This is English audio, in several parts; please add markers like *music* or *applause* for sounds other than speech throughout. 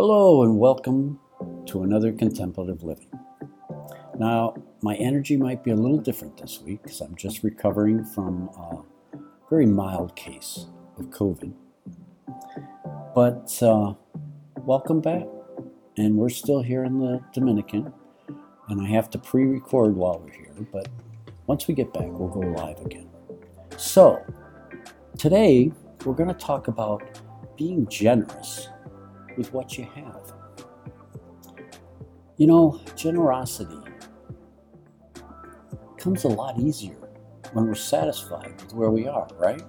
Hello, and welcome to another contemplative living. Now, my energy might be a little different this week because I'm just recovering from a very mild case of COVID. But uh, welcome back. And we're still here in the Dominican, and I have to pre record while we're here, but once we get back, we'll go live again. So, today we're going to talk about being generous with what you have. You know, generosity comes a lot easier when we're satisfied with where we are, right?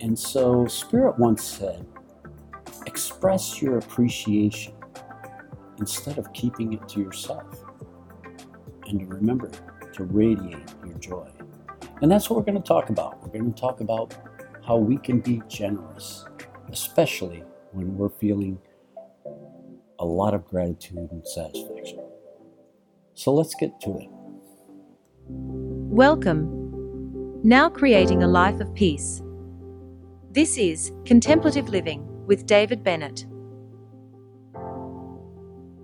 And so, Spirit once said, express your appreciation instead of keeping it to yourself. And to remember to radiate your joy. And that's what we're going to talk about. We're going to talk about how we can be generous, especially when we're feeling a lot of gratitude and satisfaction. So let's get to it. Welcome. Now creating a life of peace. This is Contemplative Living with David Bennett.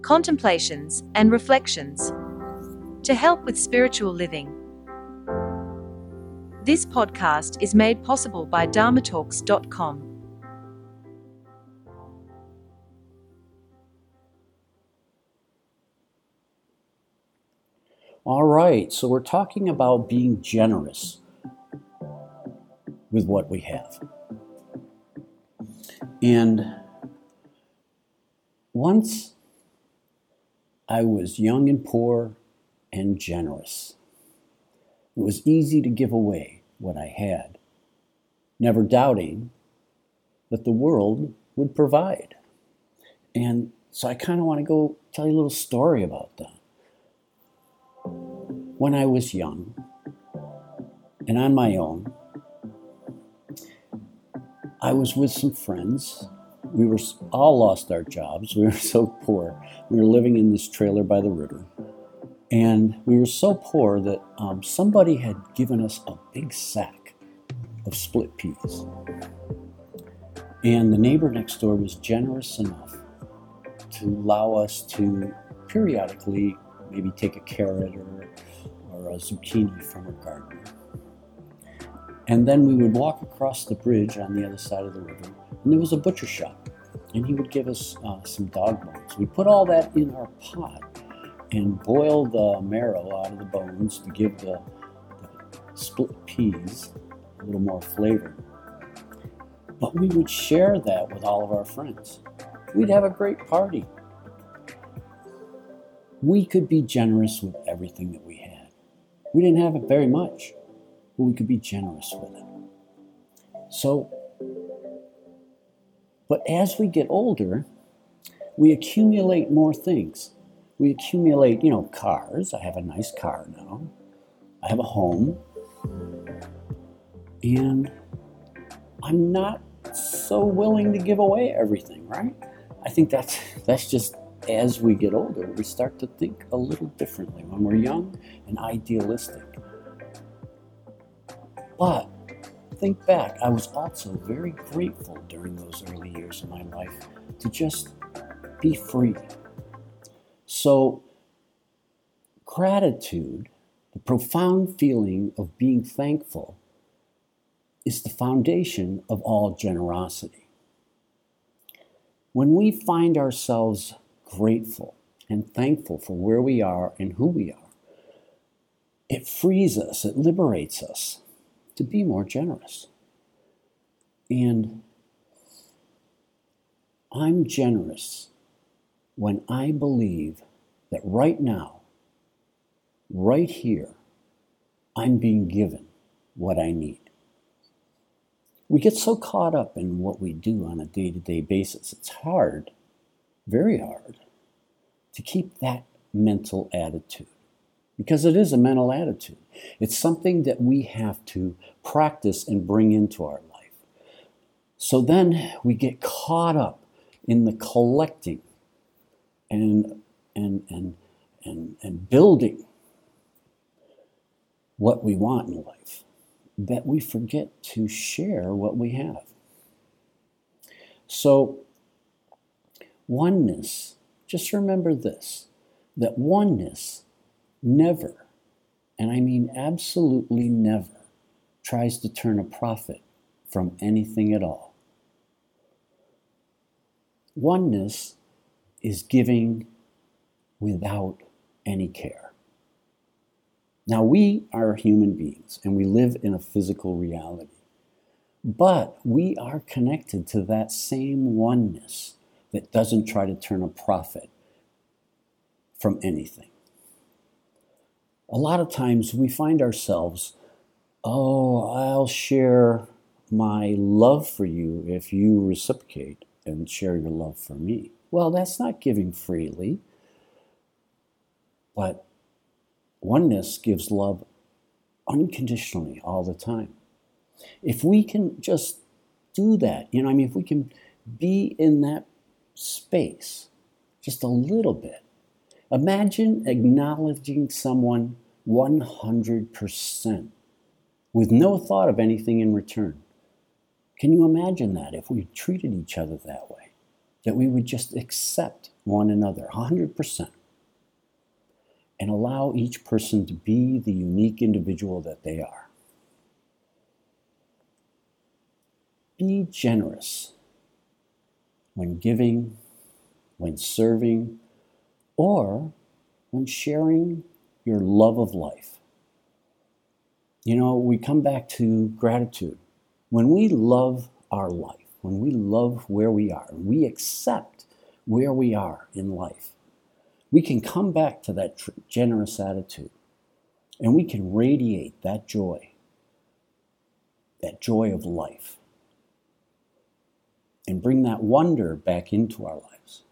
Contemplations and reflections to help with spiritual living. This podcast is made possible by dharmatalks.com. All right, so we're talking about being generous with what we have. And once I was young and poor and generous. It was easy to give away what I had, never doubting that the world would provide. And so I kind of want to go tell you a little story about that. When I was young and on my own, I was with some friends. We were all lost our jobs. *laughs* We were so poor. We were living in this trailer by the river. And we were so poor that um, somebody had given us a big sack of split peas. And the neighbor next door was generous enough to allow us to periodically maybe take a carrot or, or a zucchini from her garden. And then we would walk across the bridge on the other side of the river, and there was a butcher shop. And he would give us uh, some dog bones. We put all that in our pot and boil the marrow out of the bones to give the, the split peas a little more flavor. But we would share that with all of our friends. We'd have a great party. We could be generous with everything that we had. We didn't have it very much, but we could be generous with it. So, but as we get older, we accumulate more things we accumulate, you know, cars. I have a nice car now. I have a home. And I'm not so willing to give away everything, right? I think that's *laughs* that's just as we get older, we start to think a little differently when we're young and idealistic. But think back, I was also very grateful during those early years of my life to just be free, so, gratitude, the profound feeling of being thankful, is the foundation of all generosity. When we find ourselves grateful and thankful for where we are and who we are, it frees us, it liberates us to be more generous. And I'm generous when I believe that right now, right here, I'm being given what I need. We get so caught up in what we do on a day to day basis, it's hard, very hard, to keep that mental attitude because it is a mental attitude. It's something that we have to practice and bring into our life. So then we get caught up in the collecting and, and, and, and, and building what we want in life that we forget to share what we have. So, Oneness, just remember this that oneness never, and I mean absolutely never, tries to turn a profit from anything at all. Oneness is giving without any care. Now, we are human beings and we live in a physical reality, but we are connected to that same oneness that doesn't try to turn a profit from anything. A lot of times we find ourselves, oh, I'll share my love for you if you reciprocate and share your love for me. Well, that's not giving freely, but oneness gives love unconditionally all the time. If we can just do that, you know, I mean, if we can be in that space just a little bit, imagine acknowledging someone 100% with no thought of anything in return. Can you imagine that if we treated each other that way? That we would just accept one another 100% and allow each person to be the unique individual that they are. Be generous when giving, when serving, or when sharing your love of life. You know, we come back to gratitude. When we love our life, when we love where we are, we accept where we are in life, we can come back to that tr- generous attitude and we can radiate that joy, that joy of life, and bring that wonder back into our lives.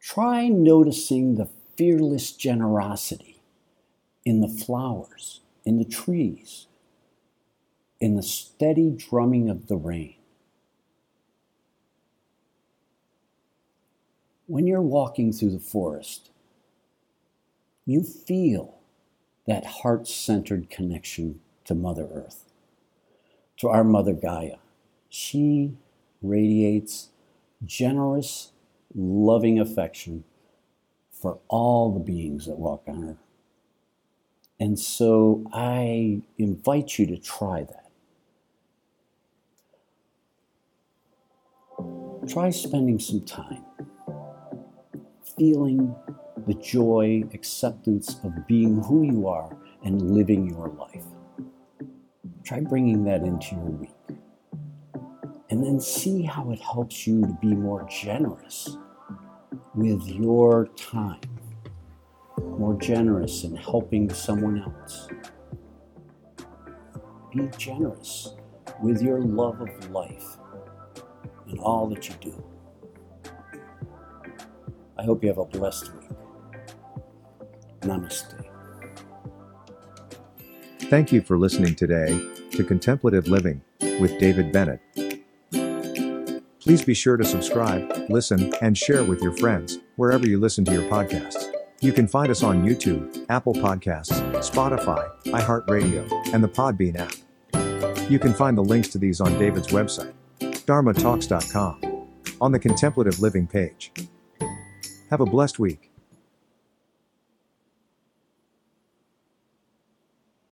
Try noticing the fearless generosity in the flowers, in the trees, in the steady drumming of the rain. When you're walking through the forest, you feel that heart centered connection to Mother Earth, to our Mother Gaia. She radiates generous, loving affection for all the beings that walk on Earth. And so I invite you to try that. Try spending some time feeling the joy, acceptance of being who you are and living your life. Try bringing that into your week. And then see how it helps you to be more generous with your time more generous in helping someone else. Be generous with your love of life in all that you do. I hope you have a blessed week. Namaste. Thank you for listening today to Contemplative Living with David Bennett. Please be sure to subscribe, listen, and share with your friends wherever you listen to your podcasts. You can find us on YouTube, Apple Podcasts, Spotify, iHeartRadio, and the Podbean app. You can find the links to these on David's website, dharmatalks.com, on the Contemplative Living page. Have a blessed week.